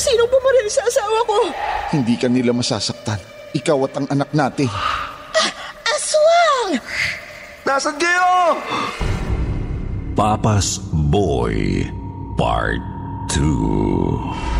Sino bumaril sa asawa ko? Hindi ka nila masasaktan. Ikaw at ang anak natin. Aswang! Nasaan kayo? Papa's Boy Part 2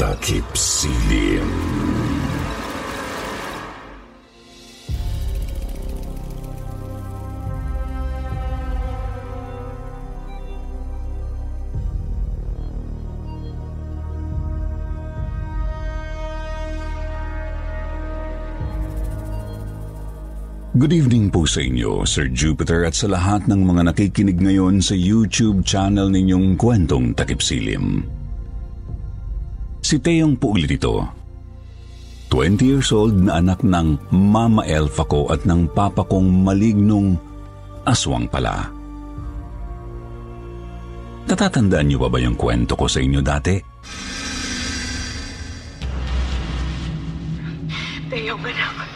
takip silim. Good evening po sa inyo, Sir Jupiter at sa lahat ng mga nakikinig ngayon sa YouTube channel ninyong Kwentong Takip Silim. Si Teong po ulit ito. 20 years old na anak ng Mama Elfa ko at ng Papa kong malignong aswang pala. Natatandaan niyo pa ba yung kwento ko sa inyo dati? Teyong anak,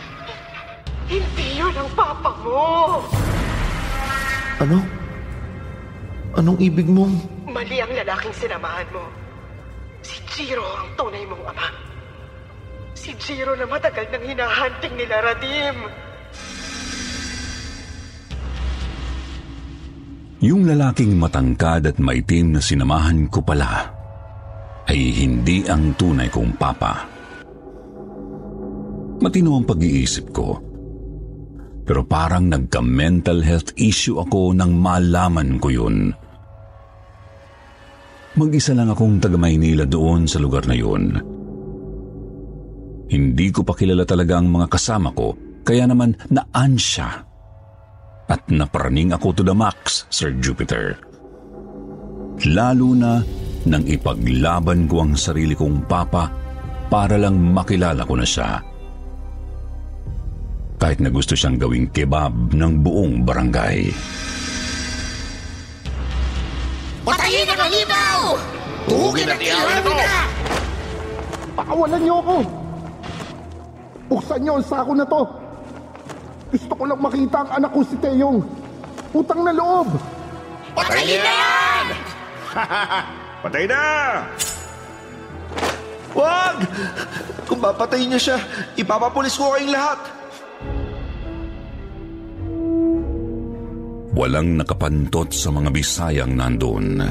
hindi yun ang papa mo. Ano? Anong ibig mong... Mali ang lalaking sinamahan mo. Jiro ang tunay mong ama. Si Jiro na matagal nang hinahanting nila Radim. Yung lalaking matangkad at maitim na sinamahan ko pala ay hindi ang tunay kong papa. Matino ang pag-iisip ko. Pero parang nagka-mental health issue ako nang malaman ko yun. Mag-isa lang akong taga Maynila doon sa lugar na yun. Hindi ko pa kilala talaga ang mga kasama ko, kaya naman naan siya. At napraning ako to the max, Sir Jupiter. Lalo na nang ipaglaban ko ang sarili kong papa para lang makilala ko na siya. Kahit na gusto siyang gawing kebab ng buong barangay. Patayin ang halimaw! Tugin at ihaw na! Pakawalan niyo ako! Buksan niyo ang sako na to! Gusto ko lang makita ang anak ko si Teyong. Utang na loob! Patayin na yan! Patay na! Wag! Kung papatayin niyo siya, ipapapulis ko kayong lahat. Walang nakapantot sa mga Bisayang nandun.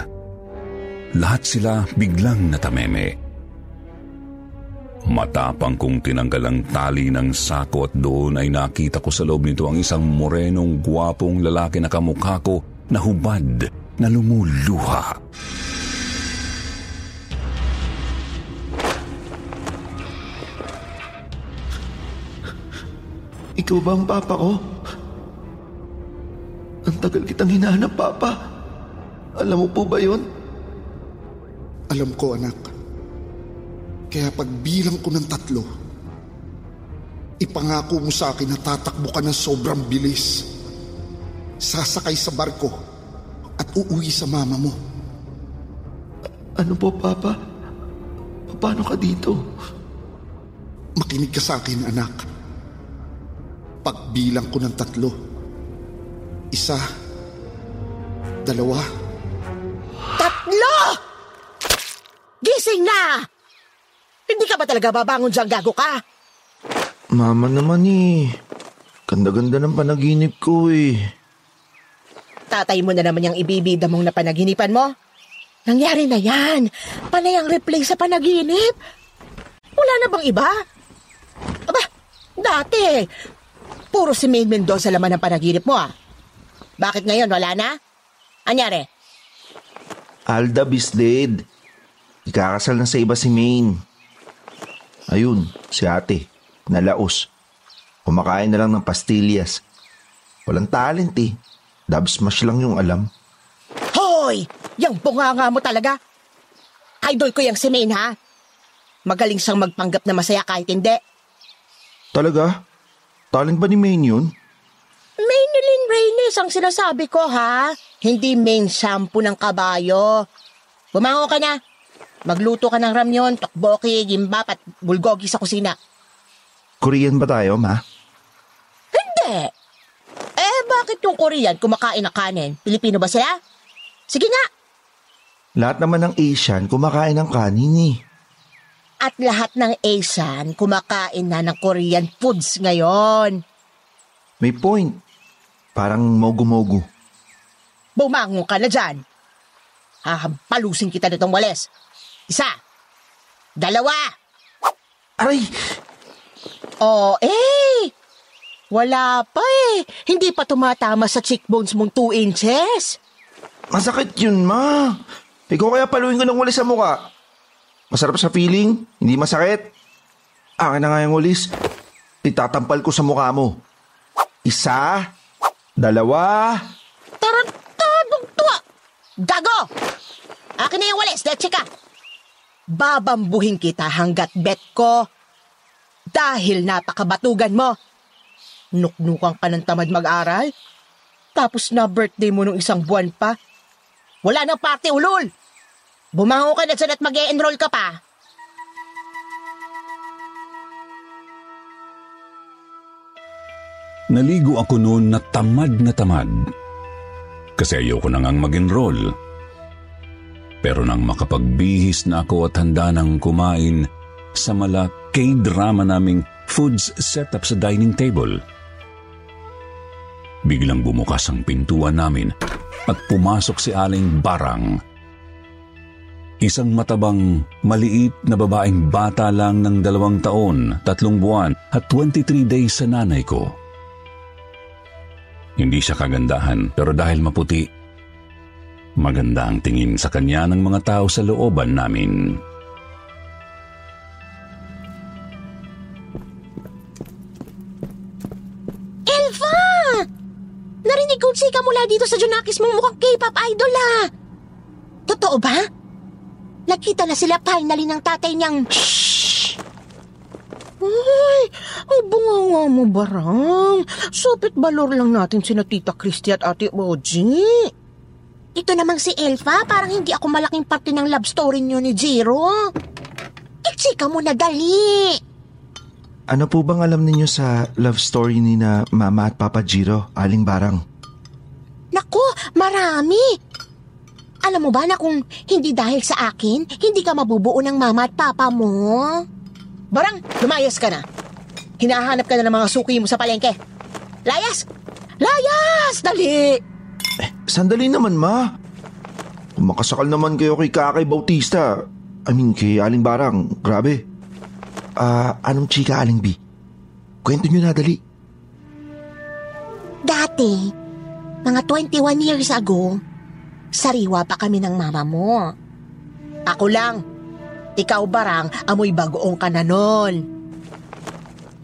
Lahat sila biglang natameme. Matapang kong tinanggal ang tali ng sako at doon ay nakita ko sa loob nito ang isang morenong gwapong lalaki na kamukha ko na hubad na lumuluha. Ikaw ba ang papa ko? Ang tagal kitang hinahanap, papa. Alam mo po ba yun? Alam ko, anak. Kaya pagbilang ko ng tatlo, ipangako mo sa akin na tatakbo ka ng sobrang bilis. Sasakay sa barko at uuwi sa mama mo. Ano po, Papa? Paano ka dito? Makinig ka sa akin, anak. Pagbilang ko ng tatlo. Isa, dalawa, Tatlo! Gising na! Hindi ka ba talaga babangon dyan, gago ka? Mama naman eh. Ganda-ganda ng panaginip ko eh. Tatay mo na naman yung ibibida mong napanaginipan mo. Nangyari na yan. Panay ang replay sa panaginip. Wala na bang iba? Aba, dati. Puro si Maine Mendoza laman ng panaginip mo ah. Bakit ngayon wala na? Anyari? Alda Bisded. Ikakasal na sa iba si Maine. Ayun, si ate. Nalaos. Kumakain na lang ng pastillas. Walang talent eh. Dub smash lang yung alam. Hoy! Yang bunganga mo talaga. Idol ko yung si Maine ha. Magaling siyang magpanggap na masaya kahit hindi. Talaga? Talent ba ni Maine yun? Reynes ang sinasabi ko, ha? Hindi main shampoo ng kabayo. Bumango ka na. Magluto ka ng ramyon, tokboki, gimbap at bulgogi sa kusina. Korean ba tayo, ma? Hindi. Eh, bakit yung Korean kumakain ng kanin? Pilipino ba sila? Sige nga. Lahat naman ng Asian kumakain ng kanin eh. At lahat ng Asian kumakain na ng Korean foods ngayon. May point. Parang mogu-mogu. Bumango ka na dyan. Hahampalusin kita nitong wales. Isa. Dalawa. Aray! Oh, eh! Wala pa eh. Hindi pa tumatama sa cheekbones mong 2 inches. Masakit yun, ma. Ikaw kaya paluin ko ng walis sa mukha. Masarap sa feeling, hindi masakit. Akin na nga yung walis. Itatampal ko sa mukha mo. Isa, dalawa, Tarantadong tuwa! Gago! Akin na yung walis, leche. Babambuhin kita hanggat bet ko. Dahil napakabatugan mo. Nuknukan ka ng tamad mag-aral. Tapos na birthday mo nung isang buwan pa. Wala nang party, ulol! Bumango ka na dyan at mag enroll ka pa. Naligo ako noon na tamad na tamad. Kasi ayoko na ngang mag-enroll. Pero nang makapagbihis na ako at handa nang kumain sa mala K-drama naming foods setup sa dining table. Biglang bumukas ang pintuan namin at pumasok si Aling Barang. Isang matabang, maliit na babaeng bata lang ng dalawang taon, tatlong buwan at 23 days sa nanay ko. Hindi siya kagandahan pero dahil maputi, maganda ang tingin sa kanya ng mga tao sa looban namin. Elva! Narinig kong chika mula dito sa Junakis mong mukhang K-pop idol ah. Totoo ba? Nakita na sila finally ng tatay niyang... Shhh! Ay, ang bunganga mo barang. Supit balor lang natin sina Tita Christy at Ate Oji. Ito namang si Elfa, parang hindi ako malaking parte ng love story niyo ni Jiro. Ichika mo na dali. Ano po bang alam ninyo sa love story ni na Mama at Papa Jiro, Aling Barang? Naku, marami. Alam mo ba na kung hindi dahil sa akin, hindi ka mabubuo ng mama at papa mo? Barang, lumayas ka na. Hinahanap ka na ng mga suki mo sa palengke. Layas! Layas! Dali! Sandali naman, ma. Kung makasakal naman kayo kay Kakay Bautista, I mean kay Aling Barang, grabe. Ah, anong chika, Aling B? Kwento nyo na, dali. Dati, mga 21 years ago, sariwa pa kami ng mama mo. Ako lang. Ikaw barang, amoy bagoong ka na nun.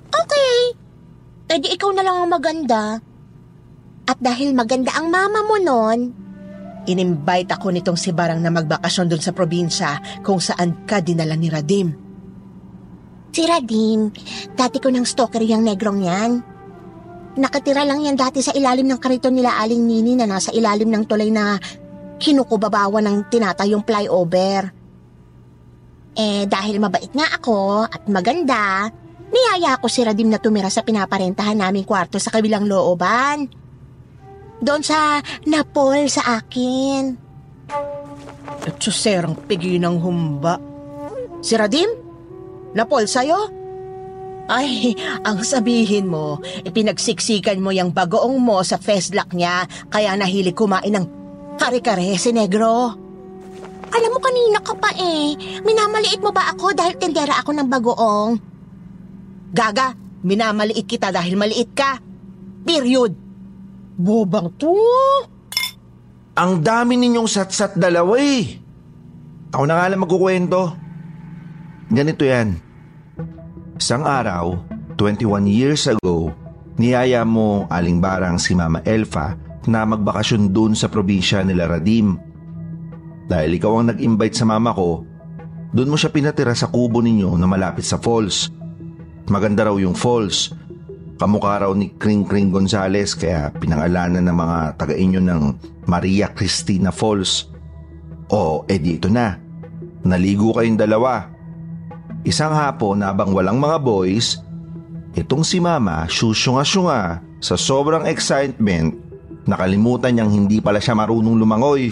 Okay. E di ikaw na lang ang maganda. At dahil maganda ang mama mo nun, Inimbite ako nitong si Barang na magbakasyon doon sa probinsya kung saan ka dinala ni Radim. Si Radim, dati ko ng stalker yung negrong yan. Nakatira lang yan dati sa ilalim ng kariton nila Aling Nini na nasa ilalim ng tulay na kinukubabawan ng tinatayong flyover. Eh dahil mabait nga ako at maganda, niyaya ko si Radim na tumira sa pinaparentahan naming kwarto sa kabilang looban. Doon sa napol sa akin. At suserang pigi ng humba. Si Radim? Napol sa'yo? Ay, ang sabihin mo, ipinagsiksikan mo yung bagoong mo sa festlock niya kaya nahilig kumain ng kare-kare si Negro. Alam mo kanina ka pa eh, minamaliit mo ba ako dahil tindera ako ng bagoong? Gaga, minamaliit kita dahil maliit ka. Period. Bobang to. Ang dami ninyong satsat dalawa eh. Ako na nga lang magkukwento. Ganito yan. Isang araw, 21 years ago, niyaya mo aling barang si Mama Elfa na magbakasyon dun sa probinsya nila Radim. Dahil ikaw ang nag-invite sa mama ko, dun mo siya pinatira sa kubo ninyo na malapit sa falls. Maganda raw yung falls. Kamukha raw ni Kring Kring Gonzales kaya pinangalanan ng mga taga-inyo ng Maria Cristina Falls. O, eh dito na. Naligo kayong dalawa. Isang hapon na abang walang mga boys, itong si Mama syusyunga-syunga sa sobrang excitement nakalimutan niyang hindi pala siya marunong lumangoy.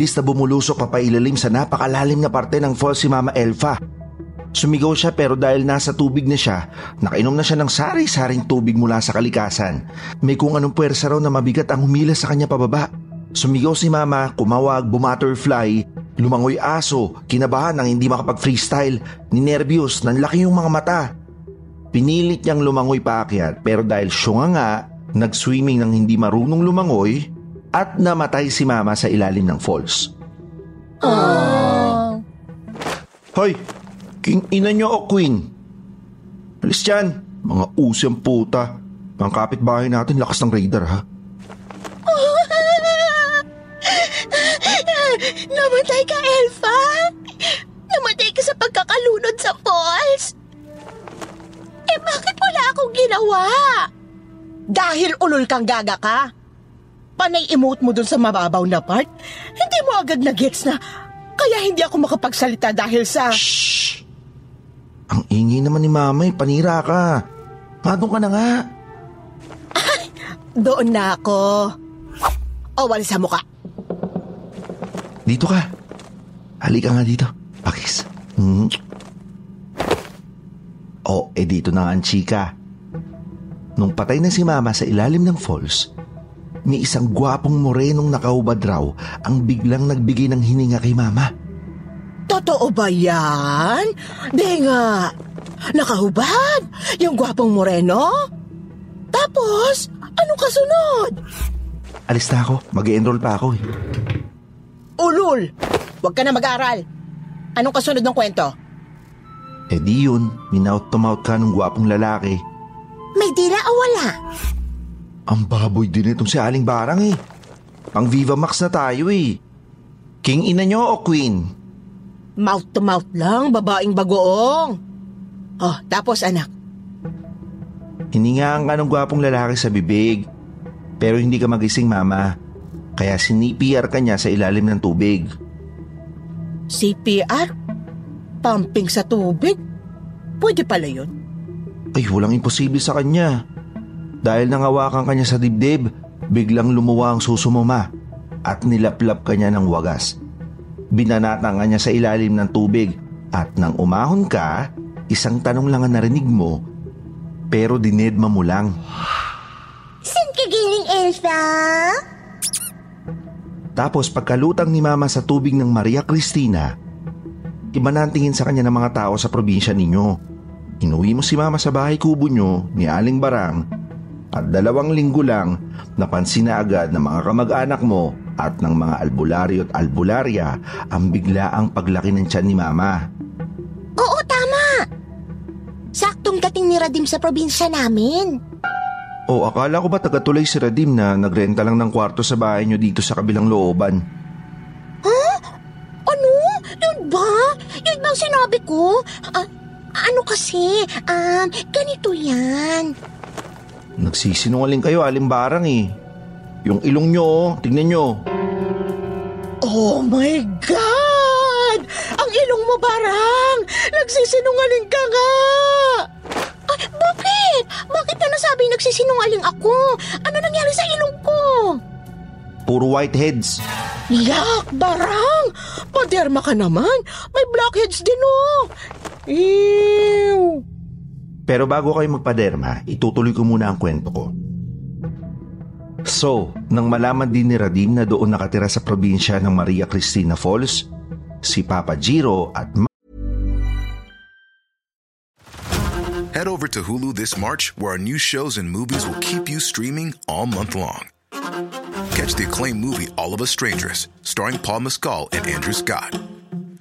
Mabilis na bumulusok papailalim sa napakalalim na parte ng falls si Mama Elfa. Sumigaw siya pero dahil nasa tubig na siya, nakainom na siya ng sari-saring tubig mula sa kalikasan. May kung anong puwersa raw na mabigat ang humila sa kanya pababa. Sumigaw si Mama, kumawag, bumutterfly, lumangoy aso, kinabahan ng hindi makapag-freestyle, ninervyos, nanlaki yung mga mata. Pinilit niyang lumangoy paakyat pero dahil syunga nga, nag-swimming ng hindi marunong lumangoy at namatay si Mama sa ilalim ng falls. Hoy! King ina niyo o queen? Alis dyan, mga usang puta. Mga kapitbahay natin, lakas ng radar ha. Namatay ka, Elfa? Namatay ka sa pagkakalunod sa falls? Eh bakit wala akong ginawa? Dahil ulol kang gaga ka. Panay emote mo dun sa mababaw na part, hindi mo agad na gets na kaya hindi ako makapagsalita dahil sa... Shh! Ang ingay naman ni Mama eh, panira ka. Madong ka na nga. Doon na ako. O, walis sa mukha. Dito ka. Halika nga dito. Pakis. Hmm. Oh, eh dito na nga ang chika. Nung patay na si Mama sa ilalim ng falls, may isang gwapong morenong nakahubad raw ang biglang nagbigay ng hininga kay Mama. Totoo ba yan? Di nga. Nakahubad. Yung gwapong moreno. Tapos, anong kasunod? Alis na ako. mag-enroll pa ako eh. Ulul! Huwag ka na mag-aral. Anong kasunod ng kwento? Eh di yun, minaut to mouth ka ng gwapong lalaki. May dila o wala? Ang baboy din itong si Aling Barang eh. Pang Viva Max na tayo eh. King ina nyo o queen? Mouth to mouth lang, babaeng bagoong. Oh, tapos anak, Hiningaan ka ng gwapong lalaki sa bibig. Pero hindi ka magising mama. Kaya sinipiyar ka niya sa ilalim ng tubig. CPR? Pumping sa tubig? Pwede pala yun. Ay walang imposible sa kanya. Dahil nangawakan kanya sa dibdib, biglang lumuwa ang susumuma at nilaplap kanya ng wagas. Binanatan niya sa ilalim ng tubig at nang umahon ka, isang tanong lang ang narinig mo, pero dinedma mo lang. Saan ka galing, Elsa? Tapos pagkalutang ni Mama sa tubig ng Maria Cristina, iba na ang tingin sa kanya ng mga tao sa probinsya ninyo. Inuwi mo si Mama sa bahay kubo nyo ni Aling Barang at dalawang linggo lang napansin na agad ng mga kamag-anak mo at ng mga albularyo at albularya ang biglaang paglaki ng tiyan ni Mama. Oo, tama. Saktong dating ni Radim sa probinsya namin. O akala ko ba taga-tulay si Radim na nagrenta lang ng kwarto sa bahay nyo dito sa kabilang looban? Ano? Yun ba? Yun bang sinabi ko? Ah, ano kasi? Um, ganito yan. Nagsisinungaling kayo, alimbarang eh. Yung ilong nyo, oh, tignan nyo. Oh my God! Ang ilong mo barang! Nagsisinungaling ka nga! Ay, bakit? Bakit na nasabing nagsisinungaling ako? Ano nangyari sa ilong ko? Puro whiteheads. Yak, barang! Paderma ka naman! May blackheads din oh! Ew! Pero bago kayo magpaderma, itutuloy ko muna ang kwento ko. So, nang malaman din ni Radim na doon nakatira sa probinsya ng Maria Cristina Falls, si Papa Giro at Ma- Head over to Hulu this March, where our new shows and movies will keep you streaming all month long. Catch the acclaimed movie All of Us Strangers, starring Paul Mescal and Andrew Scott.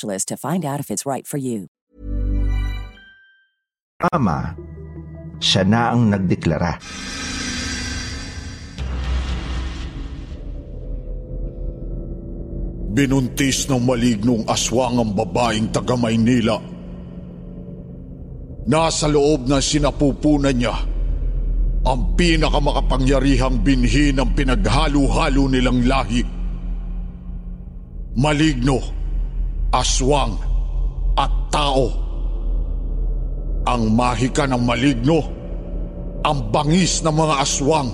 to find out if it's right for you. Mama, siya na ang nagdeklara. Binuntis ng malignong aswang ang babaeng taga Maynila. Nasa loob ng sinapupunan niya ang pinakamakapangyarihang binhi ng pinaghalo-halo nilang lahi. Maligno, aswang, at tao. Ang mahika ng maligno, ang bangis ng mga aswang,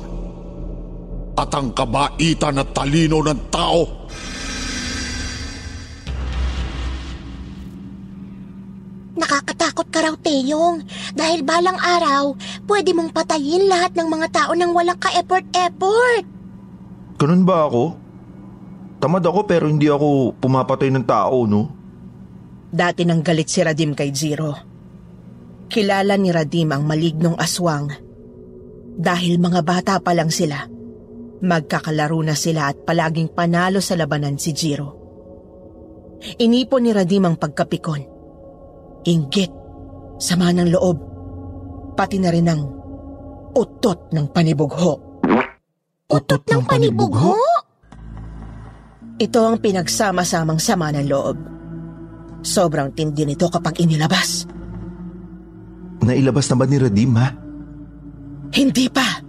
at ang kabaitan at talino ng tao. Nakakatakot ka raw, Teyong. Dahil balang araw, pwede mong patayin lahat ng mga tao nang walang ka-effort-effort. Ganun ba ako? Tamad ako pero hindi ako pumapatay ng tao, no? Dati nang galit si Radim kay Zero. Kilala ni Radim ang malignong aswang. Dahil mga bata pa lang sila, magkakalaro na sila at palaging panalo sa labanan si Jiro. Inipon ni Radim ang pagkapikon. Inggit, sama ng loob, pati na rin ang utot ng panibugho. Utot ng panibugho? Ito ang pinagsama-samang sama ng loob. Sobrang tindi nito kapag inilabas. Nailabas na ba ni Radim, ha? Hindi pa.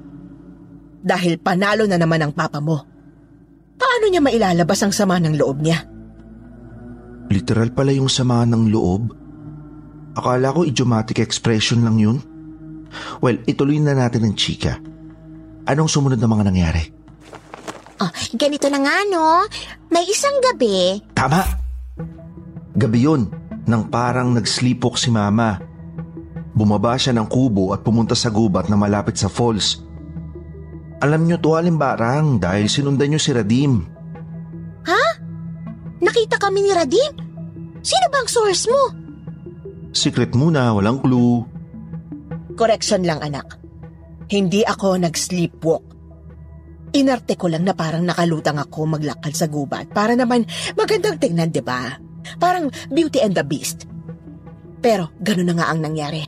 Dahil panalo na naman ang papa mo. Paano niya mailalabas ang sama ng loob niya? Literal pala yung sama ng loob. Akala ko idiomatic expression lang yun. Well, ituloy na natin ang chika. Anong sumunod na mga nangyari? Oh, ganito na nga, no? May isang gabi, Tama! Gabi yun. nang parang nagsleepwalk si mama. Bumaba siya ng kubo at pumunta sa gubat na malapit sa falls. Alam niyo to alimbarang dahil sinundan niyo si Radim. Ha? Nakita kami ni Radim? Sino bang source mo? Secret muna, walang clue. Correction lang anak. Hindi ako nag-sleepwalk. Inarte ko lang na parang nakalutang ako maglakad sa gubat para naman magandang tingnan, di ba? Parang Beauty and the Beast. Pero ganun na nga ang nangyari.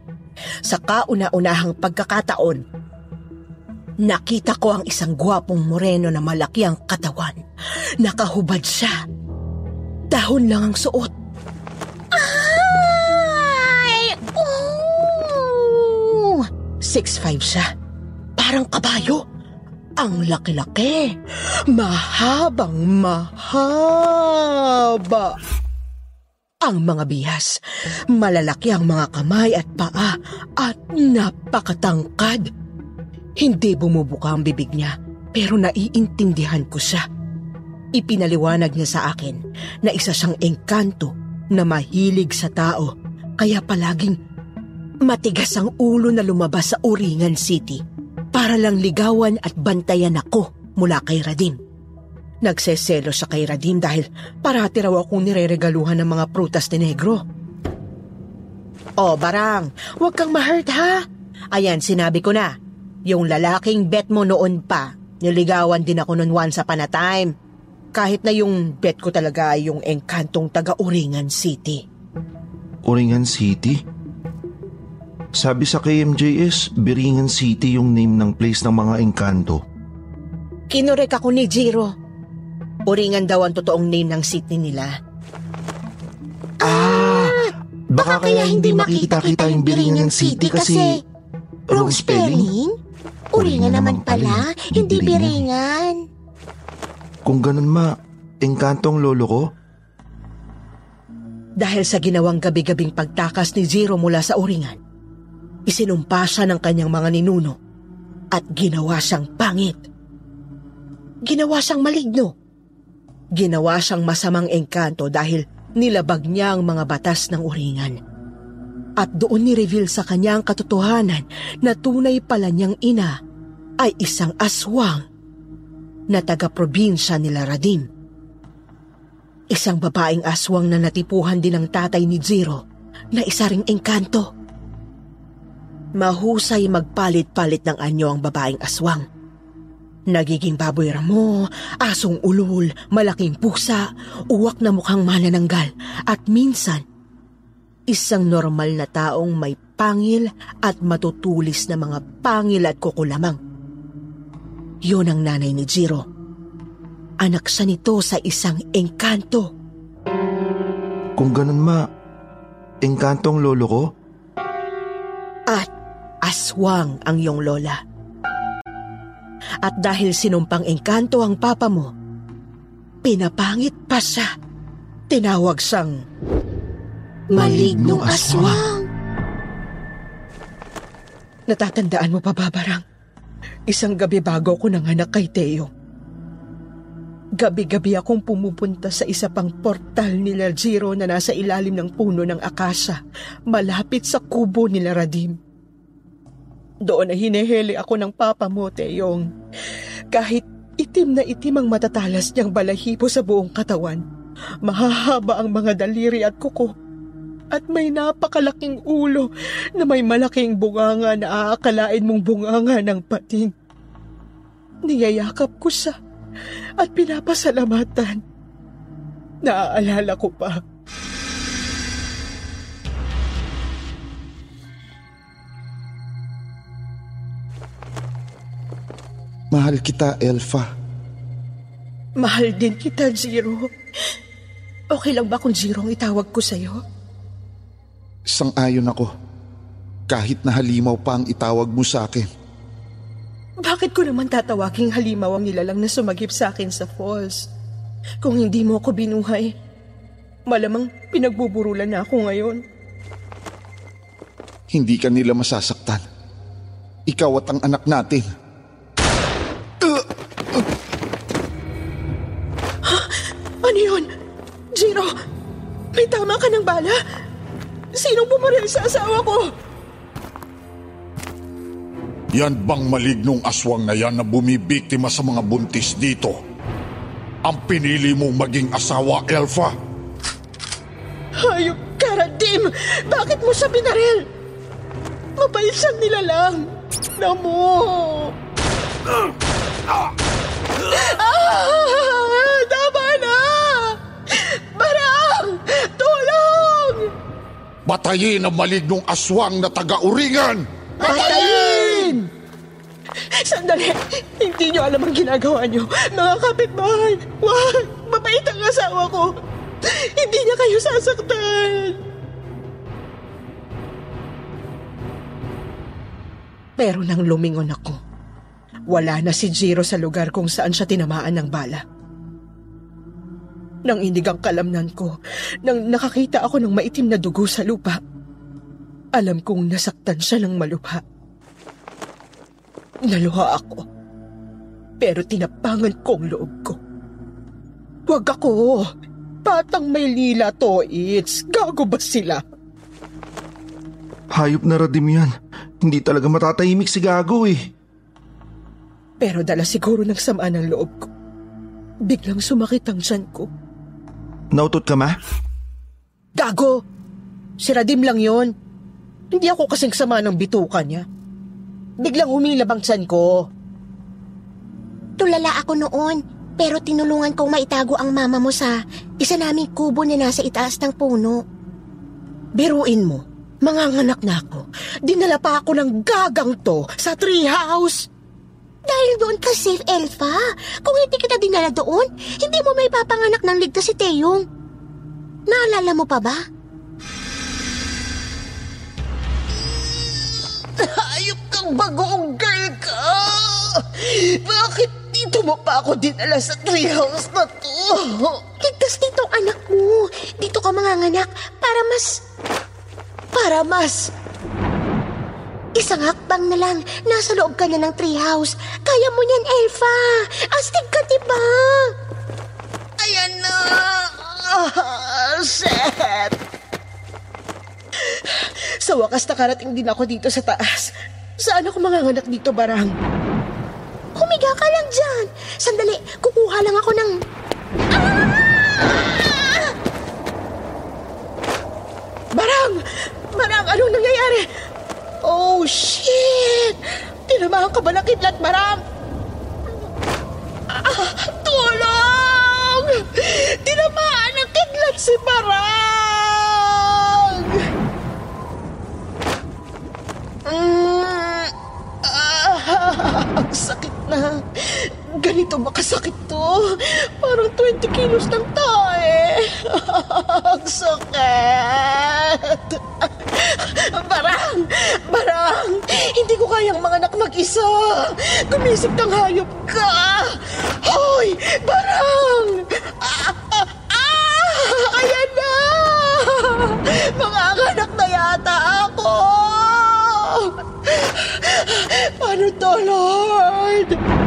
Sa kauna-unahang pagkakataon, nakita ko ang isang gwapong moreno na malaki ang katawan. Nakahubad siya. Dahon lang ang suot. Ay! Oh! 6'5 siya. Parang kabayo. Ang laki-laki. Mahabang mahaba. Ang mga bihas. Malalaki ang mga kamay at paa at napakatangkad. Hindi bumubuka ang bibig niya pero naiintindihan ko siya. Ipinaliwanag niya sa akin na isa siyang engkanto na mahilig sa tao kaya palaging matigas ang ulo na lumabas sa Uringan City para lang ligawan at bantayan ako mula kay Radim. Nagseselo siya kay Radim dahil parati raw akong nireregaluhan ng mga prutas ni Negro. Oh, Barang, huwag kang ma-hurt ha. Ayan, sinabi ko na. Yung lalaking bet mo noon pa, niligawan din ako noon once upon a time. Kahit na yung bet ko talaga ay yung engkantong taga-Uringan City. Uringan City? Sabi sa KMJS, Biringan City yung name ng place ng mga engkanto. Kinorek ako ni Jiro. Uringan daw ang totoong name ng city nila. Ah! Baka, kaya hindi makikita-kita yung Biringan City kasi... Wrong spelling? Uringan naman pala, hindi biringan. Kung ganun ma, engkanto ang lolo ko? Dahil sa ginawang gabi-gabing pagtakas ni Jiro mula sa Uringan, isinumpa siya ng kanyang mga ninuno at ginawa siyang pangit. Ginawa siyang maligno. Ginawa siyang masamang engkanto dahil nilabag niya ang mga batas ng Uringan. At doon ni-reveal sa kanya ang katotohanan na tunay pala niyang ina ay isang aswang na taga-probinsya nila Radim. Isang babaeng aswang na natipuhan din ng tatay ni Zero na isa ring engkanto. Mahusay magpalit-palit ng anyo ang babaeng aswang. Nagiging baboy ramo, asong ulol, malaking pusa, uwak na mukhang manananggal at minsan Isang normal na taong may pangil at matutulis na mga pangil at kukulamang. Yun ang nanay ni Jiro. Anak siya nito sa isang engkanto. Kung ganun ma, engkanto ang lolo ko? At aswang ang iyong lola. At dahil sinumpang engkanto ang papa mo, pinapangit pa siya. Tinawag siyang Malignong aswang. Natatandaan mo pa ba, Barang? Isang gabi bago ko nanganak kay Teo. Gabi-gabi akong pumupunta sa isa pang portal nila Jiro na nasa ilalim ng puno ng akasa, malapit sa kubo nila Radim. Doon ay hineheli ako ng papa mo, Teong. Kahit itim na itim ang matatalas niyang balahibo sa buong katawan, mahahaba ang mga daliri at kuko at may napakalaking ulo na may malaking bunganga na aakalain mong bunganga ng pating. Niyayakap ko siya at pinapasalamatan. Naaalala ko pa. Mahal kita, Elfa. Mahal din kita, Zero. Okay lang ba kung Zero ang itawag ko sa'yo? Sang-ayon ako. Kahit na halimaw pa ang itawag mo sa akin. Bakit ko naman tatawaging halimaw ang nilalang na sumagip sa akin sa falls? Kung hindi mo ako binuhay, malamang pinagbuburulan na ako ngayon. Hindi ka nila masasaktan. Ikaw at ang anak natin. Asawa ko! Yan bang malignong aswang na yan na bumibiktima sa mga buntis dito? Ang pinili mong maging asawa, Elfa? Hayop ka, Radim! Bakit mo siya binaril? Mabait siyang nilalang. Namo! Ah! Batayin ang malignong aswang na taga-uringan! Patayin! Sandali! Hindi niyo alam ang ginagawa niyo. Mga kapitbahay! Wag! Mabait ang asawa ko! Hindi niya kayo sasaktan! Pero nang lumingon ako, wala na si Jiro sa lugar kung saan siya tinamaan ng bala. Nang inig ang kalamnan ko, nang nakakita ako ng maitim na dugo sa lupa, alam kong nasaktan siya ng malubha. Naluha ako, pero tinapangan ko ang loob ko. Huwag ako! Batang may lila to, it's gago ba sila? Hayop na radim yan. Hindi talaga matatahimik si Gago eh. Pero dala siguro ng sama ng loob ko. Biglang sumakit ang tiyan ko. Nautot ka ma? Gago! Si Radim lang yon. Hindi ako kasing sama ng bituka niya. Biglang humilab ang tiyan ko. Tulala ako noon, pero tinulungan kong maitago ang mama mo sa isa naming kubo na nasa itaas ng puno. Biruin mo, manganganak na ako. Dinala pa ako ng gagang to sa treehouse. Dahil doon ka safe, Elfa. Kung hindi kita dinala doon, hindi mo may papanganak ng ligtas si Teyong. Naalala mo pa ba? Hayop kang bagoong girl ka! Bakit dito mo pa ako dinala sa treehouse na to? Ligtas dito ang anak mo. Dito ka manganganak para mas... Para mas... Isang hakbang na lang, nasa loob ka na ng treehouse. Kaya mo niyan, Elfa. Astig ka, diba? Ayan na! Ah, shit! Sa wakas nakarating din ako dito sa taas. Saan ako manganganak dito, Barang? Humiga ka lang dyan. Sandali, kukuha lang ako ng... Barang! Barang, anong nangyayari? Oh, shit! Tinamaan ka ba ng kidlat, Barang? Ah, tulong! Tinamaan ng kidlat si Barang! Mm, ah, ang sakit na. Ganito ba kasakit to? Parang 20 kilos ng tae. ang sakit. Barang! Barang! Hindi ko kayang manganak mag-isa. Gumisip ng hayop ka. Hoy! Barang! Ah, ah, ah! Ayan na! Mga anak na yata ako! Paano to, Lord?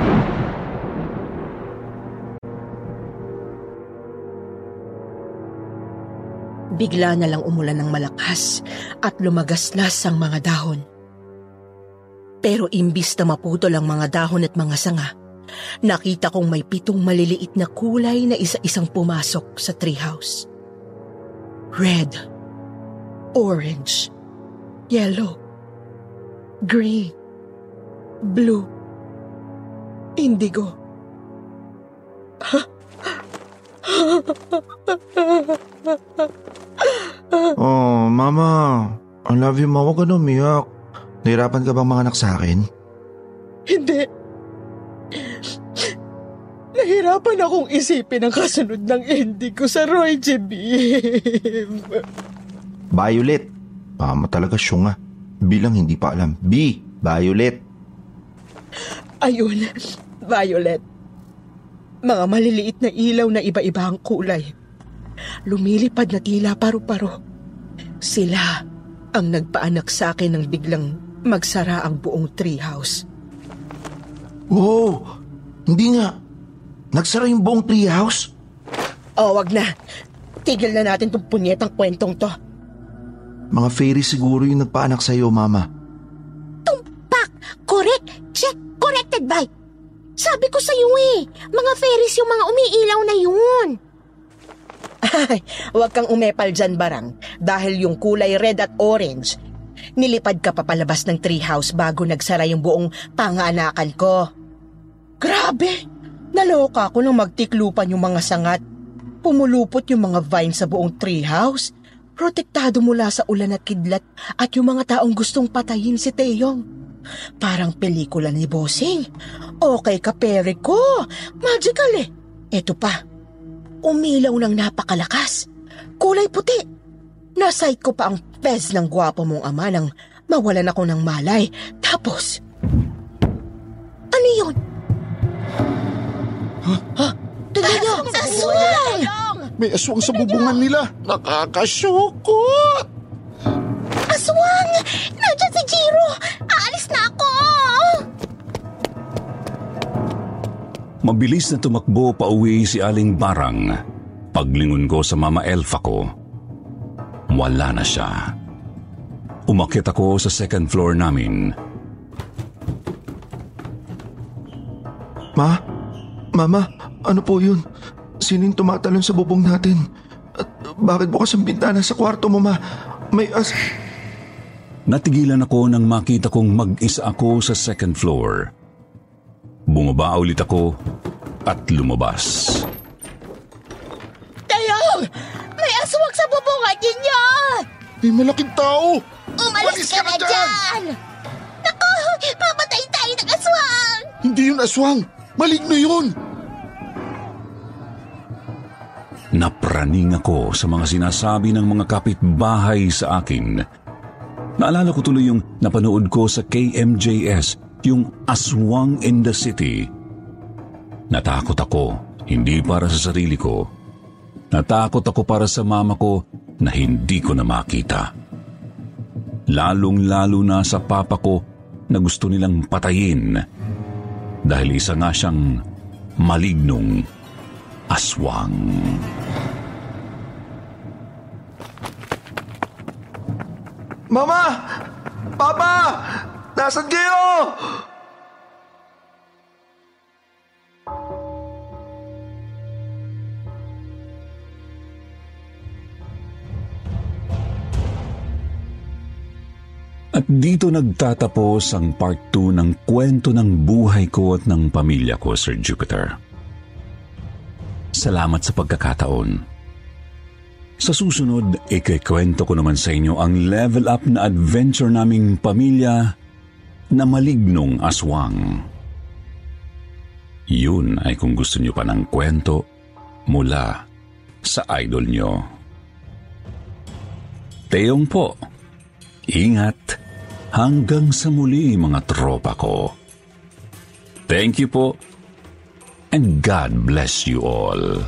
Bigla na lang umulan ng malakas at lumagaslas ang mga dahon. Pero imbis na maputol ang mga dahon at mga sanga, nakita kong may pitong maliliit na kulay na isa-isang pumasok sa treehouse. Red, orange, yellow, green, blue, indigo. Oh, mama. I love you, ma. Huwag ka na umiyak. Nahirapan ka bang manganak sa akin? Hindi. Nahirapan akong isipin ang kasunod ng ending ko sa Roy. Beam. Violet. Mama talaga syunga. Bilang hindi pa alam. B. Violet. Ayun, Violet. Mga maliliit na ilaw na iba-iba ang kulay. Lumilipad na tila paru-paro. Sila ang nagpaanak sa akin ng biglang magsara ang buong treehouse. Wow! Hindi nga. Nagsara yung buong treehouse? Oh, wag na. Tigil na natin tong punyetang kwentong to. Mga fairy siguro yung nagpaanak sa'yo, Mama. Tumpak! Correct! Check! Corrected by! Sabi ko sa'yo eh, mga fairies yung mga umiilaw na yun. Ay, huwag kang umepal dyan, Barang. Dahil yung kulay red at orange, nilipad ka papalabas ng treehouse bago nagsara yung buong panganakan ko. Grabe! Naloka ako nang magtiklupan yung mga sangat. Pumulupot yung mga vines sa buong treehouse. Protektado mula sa ulan at kidlat at yung mga taong gustong patayin si Teyong. Parang pelikula ni Bossing. Okay ka, pere ko. Magical eh. Eto pa, umilaw ng napakalakas. Kulay puti. Nasite ko pa ang pez ng gwapo mong ama nang mawalan ako ng malay. Tapos, ano yun? Ha? Tignan niyo! Aswang! May aswang sa bubungan nila. Nakakasyokot! Aswang! Nandiyan si Jiro! Aalis na ako! Mabilis na tumakbo pa uwi si Aling Barang. Paglingon ko sa Mama Elfa ko, wala na siya. Umakit ako sa second floor namin. Ma? Mama, ano po yun? Sino yung tumatalon sa bubong natin? At bakit bukas ang bintana sa kwarto mo, Ma? May as... Natigilan ako nang makita kong mag-isa ako sa second floor. Bumaba ulit ako at lumabas. Tayong! May aswang sa bubungan ninyo! May malaking tao! Umalis ka na dyan! Naku! Papatay tayo ng aswang! Hindi yun aswang! Maligno yun! Napraning ako sa mga sinasabi ng mga kapitbahay sa akin. Naalala ko tuloy yung napanood ko sa KMJS, yung Aswang in the City. Natakot ako, hindi para sa sarili ko. Natakot ako para sa mama ko na hindi ko na makita. Lalong-lalo na sa papa ko na gusto nilang patayin dahil isa nga siyang malignong aswang. Mama! Papa! Nasaan kayo? At dito nagtatapos ang part 2 ng kwento ng buhay ko at ng pamilya ko, Sir Jupiter. Salamat sa pagkakataon. Sa susunod, ikikwento ko naman sa inyo ang level up na adventure naming pamilya na malignong aswang. Yun ay kung gusto nyo pa ng kwento mula sa idol nyo. Teyong po, ingat hanggang sa muli mga tropa ko. Thank you po and God bless you all.